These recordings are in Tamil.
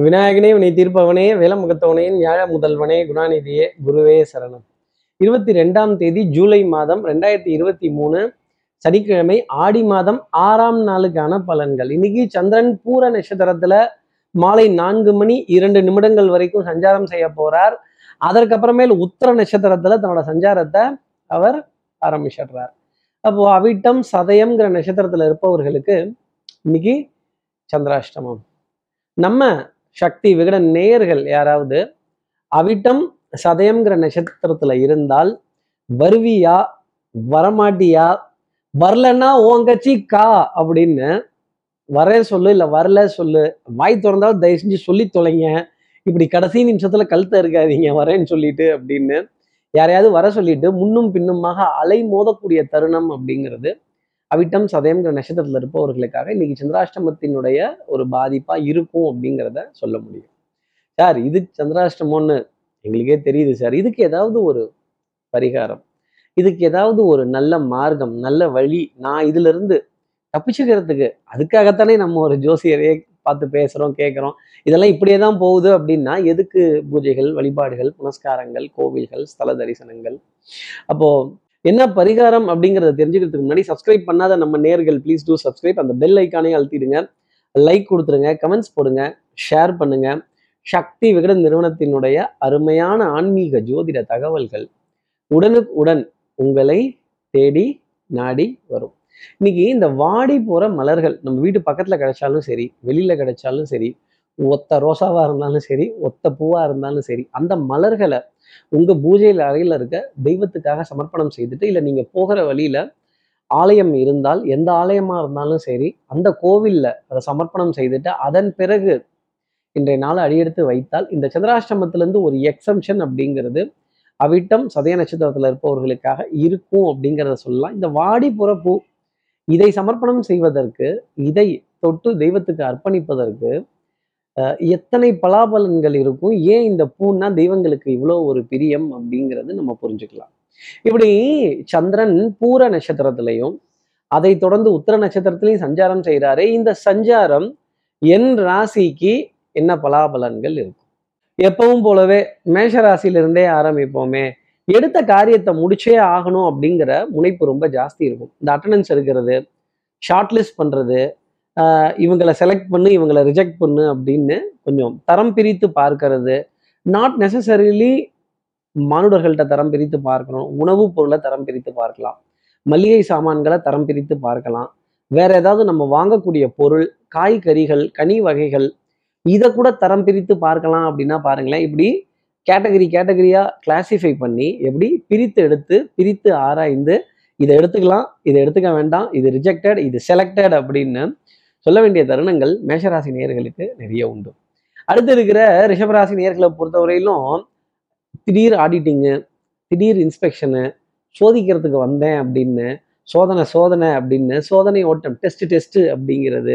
விநாயகனே வினை தீர்ப்பவனே வேலமுகத்தவனே ஞாழ முதல்வனே குணாநிதியே குருவே சரணம். இருபத்தி ரெண்டாம் தேதி ஜூலை மாதம் ரெண்டாயிரத்தி இருபத்தி மூணு சனிக்கிழமை ஆடி மாதம் ஆறாம் நாளுக்கான பலன்கள். இன்னைக்கு சந்திரன் பூர நட்சத்திரத்துல மாலை நான்கு மணி இரண்டு நிமிடங்கள் வரைக்கும் சஞ்சாரம் செய்ய போறார். அதற்கப்புறமேல் உத்தர நட்சத்திரத்துல தன்னோட சஞ்சாரத்தை அவர் ஆரம்பிச்சிடுறார். அப்போ அவிட்டம் சதயம்ங்கிற நட்சத்திரத்துல இருப்பவர்களுக்கு இன்னைக்கு சந்திராஷ்டமம். நம்ம சக்தி விகட நேயர்கள் யாராவது அவிட்டம் சதயம்ங்கிற நட்சத்திரத்துல இருந்தால் வருவியா வரமாட்டியா வரலன்னா உன் கட்சி கா அப்படின்னு வரேன் சொல்லு இல்ல வரல சொல்லு வாய் திறந்தாலும் தயவு செஞ்சு சொல்லி தொலைங்க. இப்படி கடைசி நிமிஷத்துல கழுத்த இருக்காதீங்க வரேன்னு சொல்லிட்டு அப்படின்னு யாரையாவது வர சொல்லிட்டு முன்னும் பின்னுமாக அலை மோதக்கூடிய தருணம் அப்படிங்கிறது அவிட்டம் சதயம்ங்கிற நட்சத்திரத்துல இருப்பவர்களுக்காக இன்னைக்கு சந்திராஷ்டமத்தினுடைய ஒரு பாதிப்பா இருக்கும் அப்படிங்கிறத சொல்ல முடியும். சார் இது சந்திராஷ்டமம்னு எங்களுக்கே தெரியுது சார். இதுக்கு ஏதாவது ஒரு பரிகாரம் இதுக்கு ஏதாவது ஒரு நல்ல மார்க்கம் நல்ல வழி நான் இதுல இருந்து தப்பிச்சுக்கிறதுக்கு அதுக்காகத்தானே நம்ம ஒரு ஜோசியரையே பார்த்து பேசுறோம் கேட்குறோம் இதெல்லாம் இப்படியே தான் போகுது அப்படின்னா எதுக்கு பூஜைகள் வழிபாடுகள் புனஸ்காரங்கள் கோவில்கள் ஸ்தல தரிசனங்கள்? அப்போ என்ன பரிகாரம் அப்படிங்கிறத தெரிஞ்சுக்கிறதுக்கு முன்னாடி சப்ஸ்கிரைப் பண்ணாத நம்ம நேர்கள் ப்ளீஸ் டூ சப்ஸ்கிரைப் அந்த பெல் ஐக்கானே அழுத்திடுங்க. லைக் கொடுத்துருங்க கமெண்ட்ஸ் போடுங்க ஷேர் பண்ணுங்க. சக்தி விகடன் நிறுவனத்தினுடைய அருமையான ஆன்மீக ஜோதிட தகவல்கள் உடனுக்கு உடன் உங்களை தேடி நாடி வரும். இன்னைக்கு இந்த வாடி போற மலர்கள் நம்ம வீட்டு பக்கத்துல கிடைச்சாலும் சரி வெளியில கிடைச்சாலும் சரி ஒத்த ரோசாவா இருந்தாலும் சரி ஒத்த பூவா இருந்தாலும் சரி அந்த மலர்களை உங்க பூஜையில் அறையில் இருக்க தெய்வத்துக்காக சமர்ப்பணம் செய்துட்டு இல்லை நீங்க போகிற வழியில ஆலயம் இருந்தால் எந்த ஆலயமா இருந்தாலும் சரி அந்த கோவில்ல அதை சமர்ப்பணம் செய்துட்டு அதன் பிறகு இன்றைய நாள் அடியெடுத்து வைத்தால் இந்த சந்திராஷ்டமத்திலேருந்து ஒரு எக்ஸம்ஷன் அப்படிங்கிறது அவிட்டம் சதய நட்சத்திரத்துல இருப்பவர்களுக்காக இருக்கும் அப்படிங்கிறத சொல்லலாம். இந்த வாடி புற பூ இதை சமர்ப்பணம் செய்வதற்கு இதை தொட்டு தெய்வத்துக்கு அர்ப்பணிப்பதற்கு எத்தனை பலாபலன்கள் இருக்கும்? ஏன் இந்த பூன்னா தெய்வங்களுக்கு இவ்வளோ ஒரு பிரியம் அப்படிங்கிறது நம்ம புரிஞ்சுக்கலாம். இப்படி சந்திரன் பூர நட்சத்திரத்திலையும் அதை தொடர்ந்து உத்தர நட்சத்திரத்திலையும் சஞ்சாரம் செய்கிறாரு இந்த சஞ்சாரம் என் ராசிக்கு என்ன பலாபலன்கள் இருக்கும்? எப்பவும் போலவே மேஷ ராசியிலிருந்தே ஆரம்பிப்போமே எடுத்த காரியத்தை முடிச்சே ஆகணும் அப்படிங்கிற முனைப்பு ரொம்ப ஜாஸ்தி இருக்கும். இந்த அட்டண்டன்ஸ் எடுக்கிறது ஷார்ட் லிஸ்ட் பண்றது இவங்களை செலக்ட் பண்ணு இவங்களை ரிஜெக்ட் பண்ணு அப்படின்னு கொஞ்சம் தரம் பிரித்து பார்க்கறது. நாட் நெசசரிலி மானுடர்கள்ட்ட தரம் பிரித்து பார்க்கணும். உணவுப் பொருளை தரம் பிரித்து பார்க்கலாம். மளிகை சாமான்களை தரம் பிரித்து பார்க்கலாம். வேற ஏதாவது நம்ம வாங்கக்கூடிய பொருள் காய்கறிகள் கனி வகைகள் இதை கூட தரம் பிரித்து பார்க்கலாம் அப்படின்னா பாருங்களேன் இப்படி கேட்டகரி கேட்டகரியா கிளாசிஃபை பண்ணி எப்படி பிரித்து எடுத்து பிரித்து ஆராய்ந்து இதை எடுத்துக்கலாம் இதை எடுத்துக்க வேண்டாம் இது ரிஜெக்டட் இது செலக்டட் அப்படின்னு சொல்ல வேண்டிய தருணங்கள் மேஷராசி நேர்களுக்கு நிறைய உண்டு. அடுத்து இருக்கிற ரிஷபராசி நேர்களை பொறுத்தவரையிலும் திடீர் ஆடிட்டிங்கு திடீர் இன்ஸ்பெக்ஷனு சோதிக்கிறதுக்கு வந்தேன் அப்படின்னு சோதனை சோதனை அப்படின்னு சோதனை ஓட்டம் டெஸ்ட்டு டெஸ்ட்டு அப்படிங்கிறது.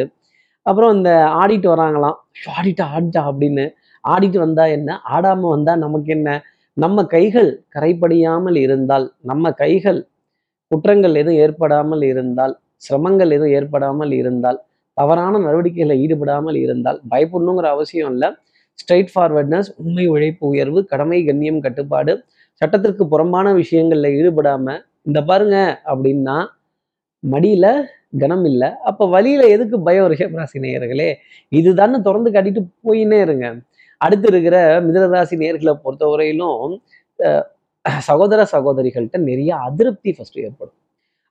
அப்புறம் இந்த ஆடிட்டு வராங்களாம் ஆடிட்டா ஆடிட்டா அப்படின்னு ஆடிட்டு வந்தால் என்ன ஆடாமல் வந்தால் நமக்கு என்ன? நம்ம கைகள் கரைப்படியாமல் இருந்தால் நம்ம கைகள் குற்றங்கள் எதுவும் ஏற்படாமல் இருந்தால் சிரமங்கள் எதுவும் ஏற்படாமல் இருந்தால் தவறான நடவடிக்கைகளில் ஈடுபடாமல் இருந்தால் பயப்படணுங்கிற அவசியம் இல்லை. ஸ்ட்ரைட் ஃபார்வர்ட்னஸ் உண்மை உழைப்பு உயர்வு கடமை கண்ணியம் கட்டுப்பாடு சட்டத்திற்கு புறம்பான விஷயங்களில் ஈடுபடாம இந்த பாருங்க அப்படின்னா மடியில கனம் இல்லை. அப்போ வழியில எதுக்கு பயம் ரிஷபராசி நேயர்களே? இதுதான்னு திறந்து காட்டிட்டு போயின்னே இருங்க. அடுத்து இருக்கிற மிதனராசி நேர்களை பொறுத்தவரையிலும் சகோதர சகோதரிகள்கிட்ட நிறைய அதிருப்தி ஃபர்ஸ்ட் ஏற்படும்.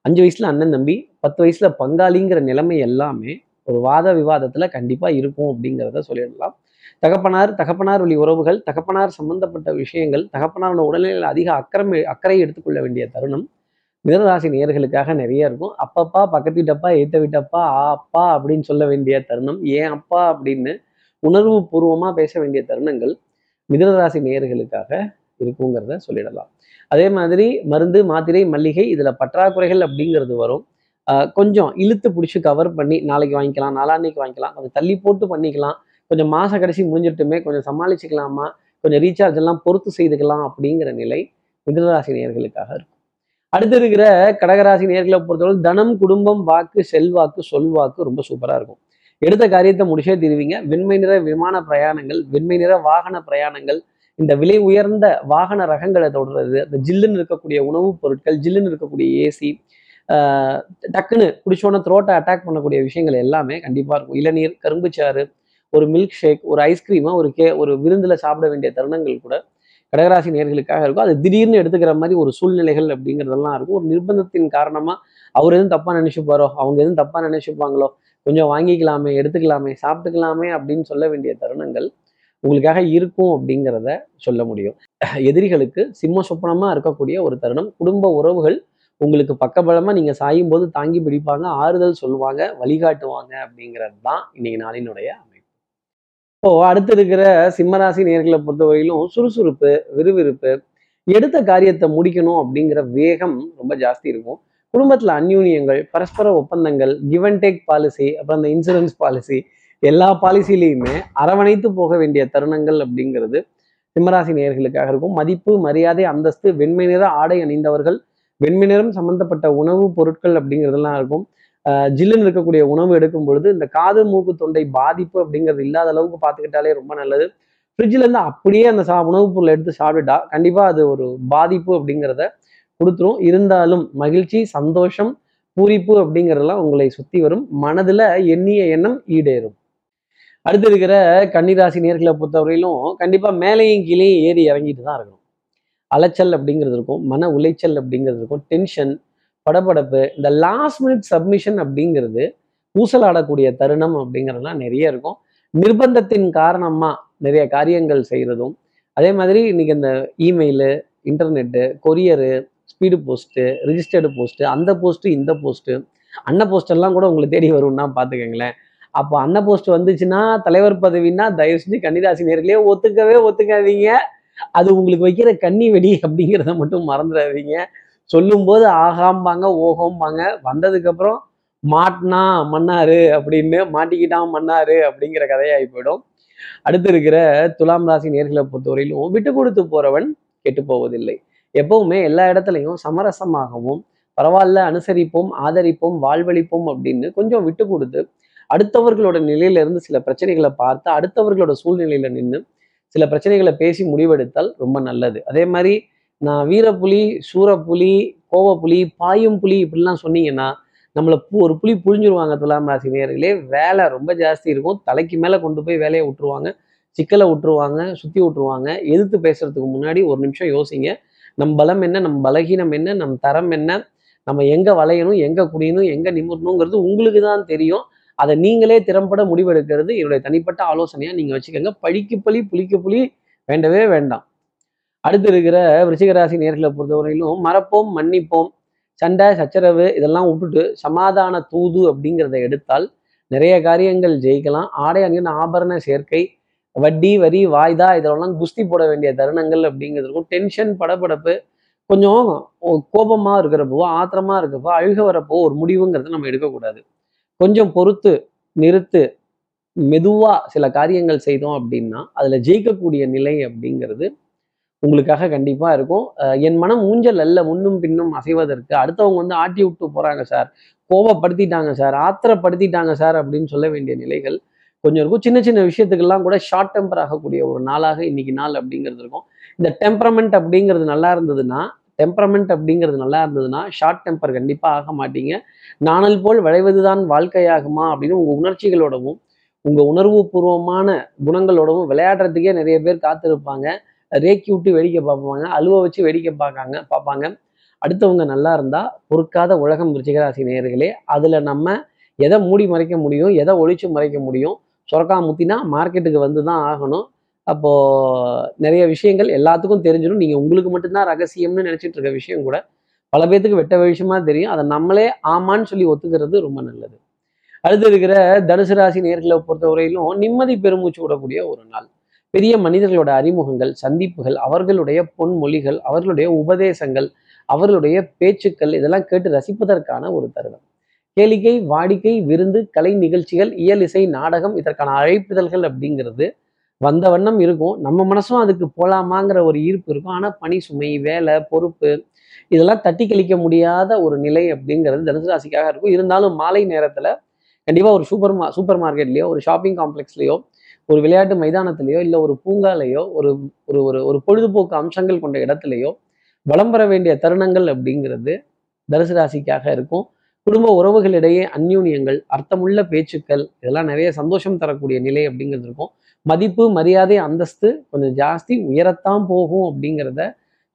அஞ்சு வயசுல அண்ணன் தம்பி பத்து வயசுல பங்காளிங்கிற நிலைமை எல்லாமே ஒரு வாத விவாதத்துல கண்டிப்பா இருக்கும் அப்படிங்கிறத சொல்லிடலாம். தகப்பனார் தகப்பனார் வழி உறவுகள் தகப்பனார் சம்பந்தப்பட்ட விஷயங்கள் தகப்பனாரோட உடல்நிலையில் அதிக அக்கறை அக்கறை எடுத்துக்கொள்ள வேண்டிய தருணம். மிதனராசி நேயர்களுக்காக நிறைய இருக்கும். அப்பப்பா பக்கத்து வீட்டப்பா ஏத்த வீட்டப்பா ஆ அப்பா அப்படின்னு சொல்ல வேண்டிய தருணம் ஏன் அப்பா அப்படின்னு உணர்வு பூர்வமா பேச வேண்டிய தருணங்கள் மிதனராசி நேயர்களுக்காக இருக்குங்கிறத சொல்லிடலாம். அதே மாதிரி மருந்து மாத்திரை மல்லிகை இதுல பற்றாக்குறைகள் அப்படிங்கிறது வரும். கொஞ்சம் இழுத்து பிடிச்சி கவர் பண்ணி நாளைக்கு வாங்கிக்கலாம் நாளான்னைக்கு வாங்கிக்கலாம் கொஞ்சம் தள்ளி போட்டு பண்ணிக்கலாம் கொஞ்சம் மாச கடைசி முடிஞ்சிட்டுமே கொஞ்சம் சமாளிச்சுக்கலாமா கொஞ்சம் ரீசார்ஜ் எல்லாம் பொறுத்து செய்துக்கலாம் அப்படிங்கிற நிலை மிதனராசி நேயர்களுக்காக இருக்கும். அடுத்து இருக்கிற கடகராசி நேர்களை பொறுத்தவரை தனம் குடும்பம் வாக்கு செல்வாக்கு சொல்வாக்கு ரொம்ப சூப்பரா இருக்கும். எடுத்த காரியத்தை முடிச்சே தீருவீங்க. வெண்மை நிற விமான பிரயாணங்கள் வெண்மை நிற வாகன பிரயாணங்கள் இந்த விலை உயர்ந்த வாகன ரகங்களை தொடர்றது அந்த ஜில்லுன்னு இருக்கக்கூடிய உணவுப் பொருட்கள் ஜில்லுன்னு இருக்கக்கூடிய ஏசி டக்குன்னு குடிச்சோன்னே த்ரோட்டை அட்டாக் பண்ணக்கூடிய விஷயங்கள் எல்லாமே கண்டிப்பாக இருக்கும். இளநீர் கரும்புச்சாறு ஒரு மில்க் ஷேக் ஒரு ஐஸ்கிரீமா ஒரு கே ஒரு விருந்தில் சாப்பிட வேண்டிய தருணங்கள் கூட கடகராசி நேர்களுக்காக இருக்கும். அது திடீர்னு எடுத்துக்கிற மாதிரி ஒரு சூழ்நிலைகள் அப்படிங்கிறதெல்லாம் இருக்கும். ஒரு நிர்பந்தத்தின் காரணமாக அவர் எதுவும் தப்பாக நினைச்சுப்பாரோ அவங்க எதுவும் தப்பாக நினைச்சுப்பாங்களோ கொஞ்சம் வாங்கிக்கலாமே எடுத்துக்கலாமே சாப்பிட்டுக்கலாமே அப்படின்னு சொல்ல வேண்டிய தருணங்கள் உங்களுக்காக இருக்கும் அப்படிங்கிறத சொல்ல முடியும். எதிரிகளுக்கு சிம்ம சொப்பனமாக இருக்கக்கூடிய ஒரு தருணம். குடும்ப உறவுகள் உங்களுக்கு பக்கபலமா நீங்க சாயும் போது தாங்கி பிடிப்பாங்க ஆறுதல் சொல்லுவாங்க வழிகாட்டுவாங்க அப்படிங்கிறது தான் இன்னைக்கு நாளினுடைய அமைப்பு. இப்போ அடுத்து இருக்கிற சிம்மராசி நேர்களை பொறுத்தவரையிலும் சுறுசுறுப்பு விறுவிறுப்பு எடுத்த காரியத்தை முடிக்கணும் அப்படிங்கிற வேகம் ரொம்ப ஜாஸ்தி இருக்கும். குடும்பத்துல அந்யூன்யங்கள் பரஸ்பர ஒப்பந்தங்கள் கிவ் அண்ட் டேக் பாலிசி அப்புறம் அந்த இன்சூரன்ஸ் பாலிசி எல்லா பாலிசிலையுமே அரவணைத்து போக வேண்டிய தருணங்கள் அப்படிங்கிறது சிம்மராசி நேர்களுக்காக இருக்கும். மதிப்பு மரியாதை அந்தஸ்து வெண்மை நிற ஆடை அணிந்தவர்கள் வெண்மை நிறம் சம்பந்தப்பட்ட உணவுப் பொருட்கள் அப்படிங்கிறதெல்லாம் இருக்கும். ஆஹ் ஜில்லுன்னு இருக்கக்கூடிய உணவு எடுக்கும் பொழுது இந்த காது மூக்கு தொண்டை பாதிப்பு அப்படிங்கிறது இல்லாத அளவுக்கு பார்த்துக்கிட்டாலே ரொம்ப நல்லது. ஃப்ரிட்ஜில் இருந்து அப்படியே அந்த சா உணவுப் பொருளை எடுத்து சாப்பிட்டுட்டா கண்டிப்பாக அது ஒரு பாதிப்பு அப்படிங்கிறத கொடுத்துரும். இருந்தாலும் மகிழ்ச்சி சந்தோஷம் பூரிப்பு அப்படிங்கிறதெல்லாம் உங்களை சுற்றி வரும். மனதில் எண்ணிய எண்ணம் ஈடேறும். அடுத்து இருக்கிற கன்னிராசி நேர்களை பொறுத்தவரையிலும் கண்டிப்பாக மேலேயும் கீழேயும் ஏறி இறங்கிட்டு தான் இருக்கணும். அலைச்சல் அப்படிங்கிறது இருக்கும் மன உளைச்சல் அப்படிங்கிறது இருக்கும் டென்ஷன் படபடப்பு இந்த லாஸ்ட் மினிட் சப்மிஷன் அப்படிங்கிறது ஊசலாடக்கூடிய தருணம் அப்படிங்கிறதுலாம் நிறைய இருக்கும். நிர்பந்தத்தின் காரணமா நிறைய காரியங்கள் செய்கிறதும் அதே மாதிரி இன்னைக்கு இந்த email internet courier speed post registered post அந்த போஸ்ட்டு இந்த போஸ்ட்டு அன்ன போஸ்டெல்லாம் கூட உங்களை தேடி வரும்னா பார்த்துக்கங்களேன். அப்போ அன்ன போஸ்ட் வந்துச்சுன்னா தலைவர் பதவின்னா தயவு செஞ்சு கன்னிராசி நேர்களே ஒத்துக்கவே ஒத்துக்காதீங்க. அது உங்களுக்கு வைக்கிற கன்னி வெடி அப்படிங்கிறத மட்டும் மறந்துடாதீங்க. சொல்லும்போது ஆகாம்பாங்க ஓகோம்பாங்க. வந்ததுக்கப்புறம் மாட்டினா மன்னாரு அப்படின்னு மாட்டிக்கிட்டான் மன்னாரு அப்படிங்கிற கதையாகி போயிடும். அடுத்து இருக்கிற துலாம் ராசி நேர்களை பொறுத்தவரையிலும் விட்டு கொடுத்து போறவன் கெட்டு போவதில்லை. எப்பவுமே எல்லா இடத்துலையும் சமரசமாகவும் பரவாயில்ல அனுசரிப்போம் ஆதரிப்போம் வாழ்வழிப்போம் அப்படின்னு கொஞ்சம் விட்டு கொடுத்து அடுத்தவர்களோட நிலையில இருந்து சில பிரச்சனைகளை பார்த்து அடுத்தவர்களோட சூழ்நிலையில நின்று சில பிரச்சனைகளை பேசி முடிவெடுத்தால் ரொம்ப நல்லது. அதே மாதிரி நான் வீரப்புலி சூரப்புலி கோவப்புலி பாயும் புலி இப்படிலாம் சொன்னீங்கன்னா நம்மளை ஒரு புலி புழிஞ்சிருவாங்க துலாம் ராசி நேர்களே வேலை ரொம்ப ஜாஸ்தி இருக்கும். தலைக்கு மேலே கொண்டு போய் வேலையை விட்டுருவாங்க. சிக்கலை விட்டுருவாங்க சுற்றி விட்டுருவாங்க. எதிர்த்து பேசுறதுக்கு முன்னாடி ஒரு நிமிஷம் யோசிங்க. நம் பலம் என்ன? நம் பலகீனம் என்ன? நம் தரம் என்ன? நம்ம எங்கே வளையணும்? எங்கே குடியணும் எங்கே நிமிடணுங்கிறது உங்களுக்கு தான் தெரியும். அதை நீங்களே திறம்பட முடிவெடுக்கிறது என்னுடைய தனிப்பட்ட ஆலோசனையாக நீங்கள் வச்சுக்கோங்க. பழிக்கு பழி புளிக்கு புலி வேண்டவே வேண்டாம். அடுத்து இருக்கிற விருச்சிகராசி நேர்களை பொறுத்தவரையிலும் மறப்போம் மன்னிப்போம் சண்டை சச்சரவு இதெல்லாம் விட்டுட்டு சமாதான தூது அப்படிங்கிறத எடுத்தால் நிறைய காரியங்கள் ஜெயிக்கலாம். ஆடை அணியின் ஆபரண சேர்க்கை வட்டி வரி வாய்தா இதெல்லாம் குஸ்தி போட வேண்டிய தருணங்கள் அப்படிங்கிறதுக்கும் டென்ஷன் படபடப்பு கொஞ்சம் கோபமா இருக்கிறப்போ ஆத்திரமா இருக்கிறப்போ அழுக வரப்போ ஒரு முடிவுங்கிறத நம்ம எடுக்கக்கூடாது. கொஞ்சம் பொறுத்து நிறுத்து மெதுவாக சில காரியங்கள் செய்தோம் அப்படின்னா அதில் ஜெயிக்கக்கூடிய நிலை அப்படிங்கிறது உங்களுக்காக கண்டிப்பாக இருக்கும். என் மனம் ஊஞ்சல் அல்ல முன்னும் பின்னும் அசைவதற்கு. அடுத்தவங்க வந்து ஆட்டி விட்டு போகிறாங்க சார். கோபப்படுத்திட்டாங்க சார். ஆத்திரப்படுத்திட்டாங்க சார் அப்படின்னு சொல்ல வேண்டிய நிலைகள் கொஞ்சம் இருக்கும். சின்ன சின்ன விஷயத்துக்கெல்லாம் கூட ஷார்ட் டெம்பர் ஆகக்கூடிய ஒரு நாளாக இன்னைக்கு நாள் அப்படிங்கிறது இருக்கும். இந்த டெம்பரமெண்ட் அப்படிங்கிறது நல்லா இருந்ததுன்னா டெம்பரமெண்ட் அப்படிங்கிறது நல்லா இருந்ததுன்னா ஷார்ட் டெம்பர் கண்டிப்பாக ஆக மாட்டீங்க. நாணல் போல் விளைவதுதான் வாழ்க்கையாகுமா அப்படின்னு உங்கள் உணர்ச்சிகளோடவும் உங்கள் உணர்வு பூர்வமான குணங்களோடவும் விளையாடுறதுக்கே நிறைய பேர் காத்திருப்பாங்க. ரேக்கி விட்டு வேடிக்கை பார்ப்பாங்க அழுவ வச்சு வேடிக்கை பார்க்காங்க பார்ப்பாங்க. அடுத்தவங்க நல்லா இருந்தால் பொறுக்காத உலகம் விருச்சிகராசி நேர்களே அதில் நம்ம எதை மூடி மறைக்க முடியும் எதை ஒழிச்சு மறைக்க முடியும் சுரக்கா முத்தினா மார்க்கெட்டுக்கு வந்து தான் ஆகணும். அப்போது நிறைய விஷயங்கள் எல்லாத்துக்கும் தெரிஞ்சிடும். நீங்கள் உங்களுக்கு மட்டும்தான் ரகசியம்னு நினச்சிட்டு இருக்க விஷயம் கூட பல பேர்த்துக்கு வெட்ட விஷயமா தெரியும். அதை நம்மளே ஆமான்னு சொல்லி ஒத்துக்கிறது ரொம்ப நல்லது. அடுத்து இருக்கிற தனுசு ராசி நேர்களை பொறுத்தவரையிலும் நிம்மதி பெருமூச்சு விடக்கூடிய ஒரு நாள். பெரிய மனிதர்களோட அறிமுகங்கள் சந்திப்புகள் அவர்களுடைய பொன்மொழிகள் அவர்களுடைய உபதேசங்கள் அவர்களுடைய பேச்சுக்கள் இதெல்லாம் கேட்டு ரசிப்பதற்கான ஒரு தருணம். கேளிக்கை வாடிக்கை விருந்து கலை நிகழ்ச்சிகள் இயல் இசை நாடகம் இதற்கான அழைப்பிதழ்கள் அப்படிங்கிறது வந்த வண்ணம் இருக்கும். நம்ம மனசும் அதுக்கு போகலாமாங்கிற ஒரு ஈர்ப்பு இருக்கும். ஆனால் பணி சுமை வேலை பொறுப்பு இதெல்லாம் தட்டி கழிக்க முடியாத ஒரு நிலை அப்படிங்கிறது தனுசு ராசிக்காக இருக்கும். இருந்தாலும் மாலை நேரத்தில் கண்டிப்பாக ஒரு சூப்பர் மா சூப்பர் மார்க்கெட்லேயோ ஒரு ஷாப்பிங் காம்ப்ளெக்ஸ்லேயோ ஒரு விளையாட்டு மைதானத்திலேயோ இல்லை ஒரு பூங்காலையோ ஒரு ஒரு ஒரு ஒரு பொழுதுபோக்கு அம்சங்கள் கொண்ட இடத்துலையோ வளம் பெற வேண்டிய தருணங்கள் அப்படிங்கிறது தனுசு ராசிக்காக இருக்கும். குடும்ப உறவுகளிடையே அந்யூன்யங்கள் அர்த்தமுள்ள பேச்சுக்கள் இதெல்லாம் நிறைய சந்தோஷம் தரக்கூடிய நிலை அப்படிங்கிறது இருக்கும். மதிப்பு மரியாதை அந்தஸ்து கொஞ்சம் ஜாஸ்தி உயரத்தான் போகும் அப்படிங்கிறத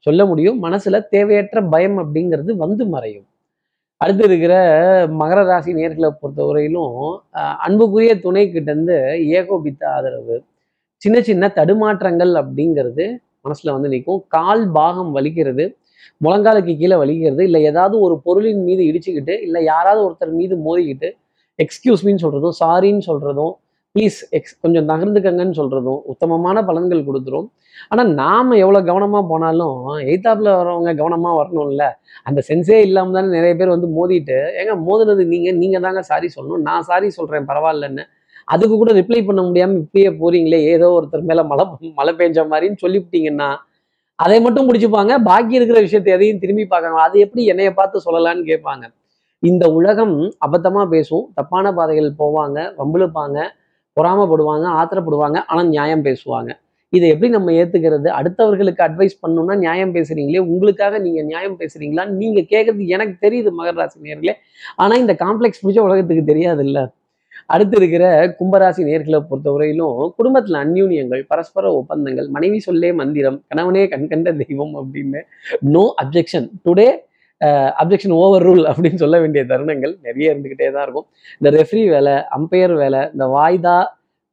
சொல்ல முடியும். மனசுல தேவையற்ற பயம் அப்படிங்கிறது வந்து மறையும். அடுத்து இருக்கிற மகர ராசி நேர்களை பொறுத்தவரையிலும் அன்புக்குரிய துணை கிட்ட இருந்து ஏகோபித்த ஆதரவு சின்ன சின்ன தடுமாற்றங்கள் அப்படிங்கிறது மனசுல வந்து நிற்கும். கால் பாகம் வலிக்கிறது முழங்காலுக்கு கீழே வலிக்கிறது இல்லை ஏதாவது ஒரு பொருளின் மீது இடிச்சுக்கிட்டு இல்லை யாராவது ஒருத்தர் மீது மோதிக்கிட்டு எக்ஸ்கியூஸ் மீன்னு சொல்றதும் சாரின்னு சொல்றதும் ப்ளீஸ் எக்ஸ் கொஞ்சம் நகர்ந்துக்கங்கன்னு சொல்றதும் உத்தமமான பலன்கள் கொடுத்துரும். ஆனா நாம எவ்வளவு கவனமா போனாலும் எய்தாப்புல வரவங்க கவனமா வரணும்ல. அந்த சென்ஸே இல்லாம தானே நிறைய பேர் வந்து மோதிட்டு ஏங்க மோதுனது நீங்க நீங்க தாங்க சாரி சொல்லணும் நான் சாரி சொல்றேன் பரவாயில்லன்னு. அதுக்கு கூட ரிப்ளை பண்ண முடியாம இப்படியே போறீங்களே ஏதோ ஒருத்தர் மேல மழை மழை பெஞ்ச மாதிரின்னு சொல்லிவிட்டீங்கன்னா அதை மட்டும் முடிச்சுப்பாங்க பாக்கி இருக்கிற விஷயத்தை எதையும் திரும்பி பார்க்கணும் அது எப்படி என்னைய பார்த்து சொல்லலான்னு கேட்பாங்க. இந்த உலகம் அபத்தமாக பேசும். தப்பான பாதைகள் போவாங்க வம்பிழுப்பாங்க பொறாமப்படுவாங்க ஆத்திரப்படுவாங்க ஆனால் நியாயம் பேசுவாங்க. இதை எப்படி நம்ம ஏத்துக்கிறது? அடுத்தவர்களுக்கு அட்வைஸ் பண்ணணும்னா நியாயம் பேசுறீங்களே உங்களுக்காக நீங்க நியாயம் பேசுறீங்களான்னு நீங்க கேட்கறது எனக்கு தெரியுது மகர ராசி நேர்களே ஆனா இந்த காம்ப்ளெக்ஸ் பிடிச்ச உலகத்துக்கு தெரியாது இல்லை அடுத்து இருக்கிற கும்பராசி நேர்களை பொறுத்தவரையிலும் குடும்பத்தில் அந்யூன்யங்கள் பரஸ்பர ஒப்பந்தங்கள் மனைவி சொல்லே மந்திரம் கணவனே கண்கண்ட தெய்வம் அப்படின்னு no objection today objection overrule அப்படின்னு சொல்ல வேண்டிய தருணங்கள் நிறைய இருந்துக்கிட்டே தான் இருக்கும். இந்த ரெஃப்ரி வேலை அம்பையர் வேலை இந்த வாய்தா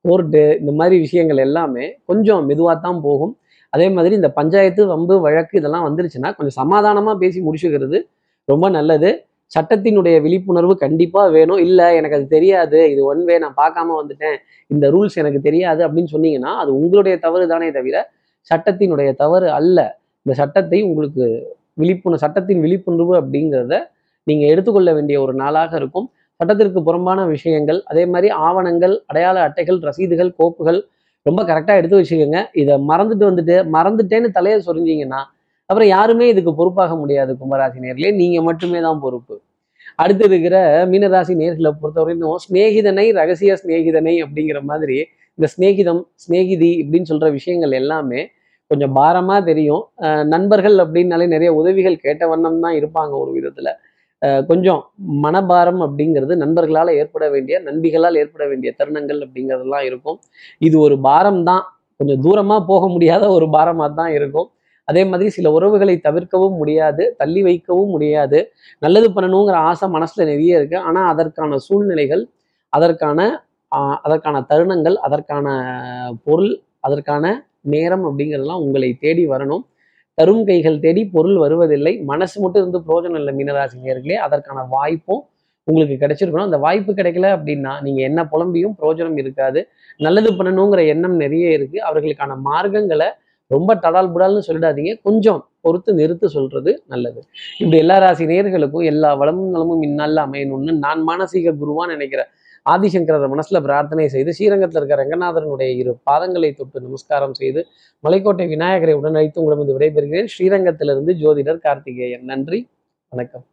கோர்ட்டு இந்த மாதிரி விஷயங்கள் எல்லாமே கொஞ்சம் மெதுவாக தான் போகும். அதே மாதிரி இந்த பஞ்சாயத்து வம்பு வழக்கு இதெல்லாம் வந்துருச்சுன்னா கொஞ்சம் சமாதானமாக பேசி முடிச்சுக்கிறது ரொம்ப நல்லது. சட்டத்தினுடைய விழிப்புணர்வு கண்டிப்பாக வேணும். இல்லை எனக்கு அது தெரியாது. இது ஒன் வே நான் பார்க்காம வந்துட்டேன். இந்த ரூல்ஸ் எனக்கு தெரியாது அப்படின்னு சொன்னீங்கன்னா அது உங்களுடைய தவறு தானே தவிர சட்டத்தினுடைய தவறு அல்ல. இந்த சட்டத்தை உங்களுக்கு விழிப்புணர்வு சட்டத்தின் விழிப்புணர்வு அப்படிங்கிறத நீங்கள் எடுத்துக்கொள்ள வேண்டிய ஒரு நாளாக இருக்கும். சட்டத்திற்கு புறம்பான விஷயங்கள் அதே மாதிரி ஆவணங்கள் அடையாள அட்டைகள் ரசீதுகள் கோப்புகள் ரொம்ப கரெக்டாக எடுத்து வச்சுக்கோங்க. இதை மறந்துட்டு வந்துட்டு மறந்துட்டேன்னு தலையை சொரிஞ்சிங்கன்னா அப்புறம் யாருமே இதுக்கு பொறுப்பாக முடியாது கும்பராசி நீங்கள் மட்டுமே தான் பொறுப்பு. அடுத்து இருக்கிற மீனராசி நேர்களை பொறுத்தவரைக்கும் சிநேகிதனை ரகசிய சிநேகிதனை அப்படிங்கிற மாதிரி இந்த சிநேகிதம் சிநேகிதி இப்படின்னு சொல்ற விஷயங்கள் எல்லாமே கொஞ்சம் பாரமாக தெரியும். நண்பர்கள் அப்படின்னாலே நிறைய உதவிகள் கேட்ட வண்ணம் தான் இருப்பாங்க ஒரு விதத்தில். கொஞ்சம் மனபாரம் அப்படிங்கிறது நண்பர்களால் ஏற்பட வேண்டிய நண்பிகளால் ஏற்பட வேண்டிய தருணங்கள் அப்படிங்கிறதெல்லாம் இருக்கும். இது ஒரு பாரம் தான் கொஞ்சம் தூரமாக போக முடியாத ஒரு பாரமாக தான் இருக்கும். அதே மாதிரி சில உறவுகளை தவிர்க்கவும் முடியாது தள்ளி வைக்கவும் முடியாது. நல்லது பண்ணணுங்கிற ஆசை மனசுல நிறைய இருக்கு. ஆனால் அதற்கான சூழ்நிலைகள் அதற்கான அதற்கான தருணங்கள் அதற்கான பொருள் அதற்கான நேரம் அப்படிங்கிறதெல்லாம் உங்களை தேடி வரணும். தரும் கைகள் தேடி பொருள் வருவதில்லை. மனசு மட்டும் இருந்து புரோஜனம் இல்லை மீனராசி நேர்களே அதற்கான வாய்ப்பும் உங்களுக்கு கிடைச்சிருக்கணும். அந்த வாய்ப்பு கிடைக்கல அப்படின்னா நீங்கள் என்ன புலம்பியும் புரோஜனம் இருக்காது. நல்லது பண்ணணுங்கிற எண்ணம் நிறைய இருக்குது அவர்களுக்கான மார்க்கங்களை ரொம்ப தடால் புடால்னு சொல்லிடாதீங்க. கொஞ்சம் பொறுத்து நிறுத்து சொல்றது நல்லது. இப்படி எல்லா ராசி நேர்களுக்கும் எல்லா வளமும் நலமும் இந்நாளில் அமையணும்னு நான் மானசீக குருவா நினைக்கிற ஆதிசங்கரர் மனசுல பிரார்த்தனை செய்து ஸ்ரீரங்கத்தில் இருக்கிற ரங்கநாதரனுடைய இரு பாதங்களை தொட்டு நமஸ்காரம் செய்து மலைக்கோட்டை விநாயகரை உடன் அழைத்து உங்களிடம் விடைபெறுகிறேன். ஸ்ரீரங்கத்திலிருந்து ஜோதிடர் கார்த்திகேயன். நன்றி. வணக்கம்.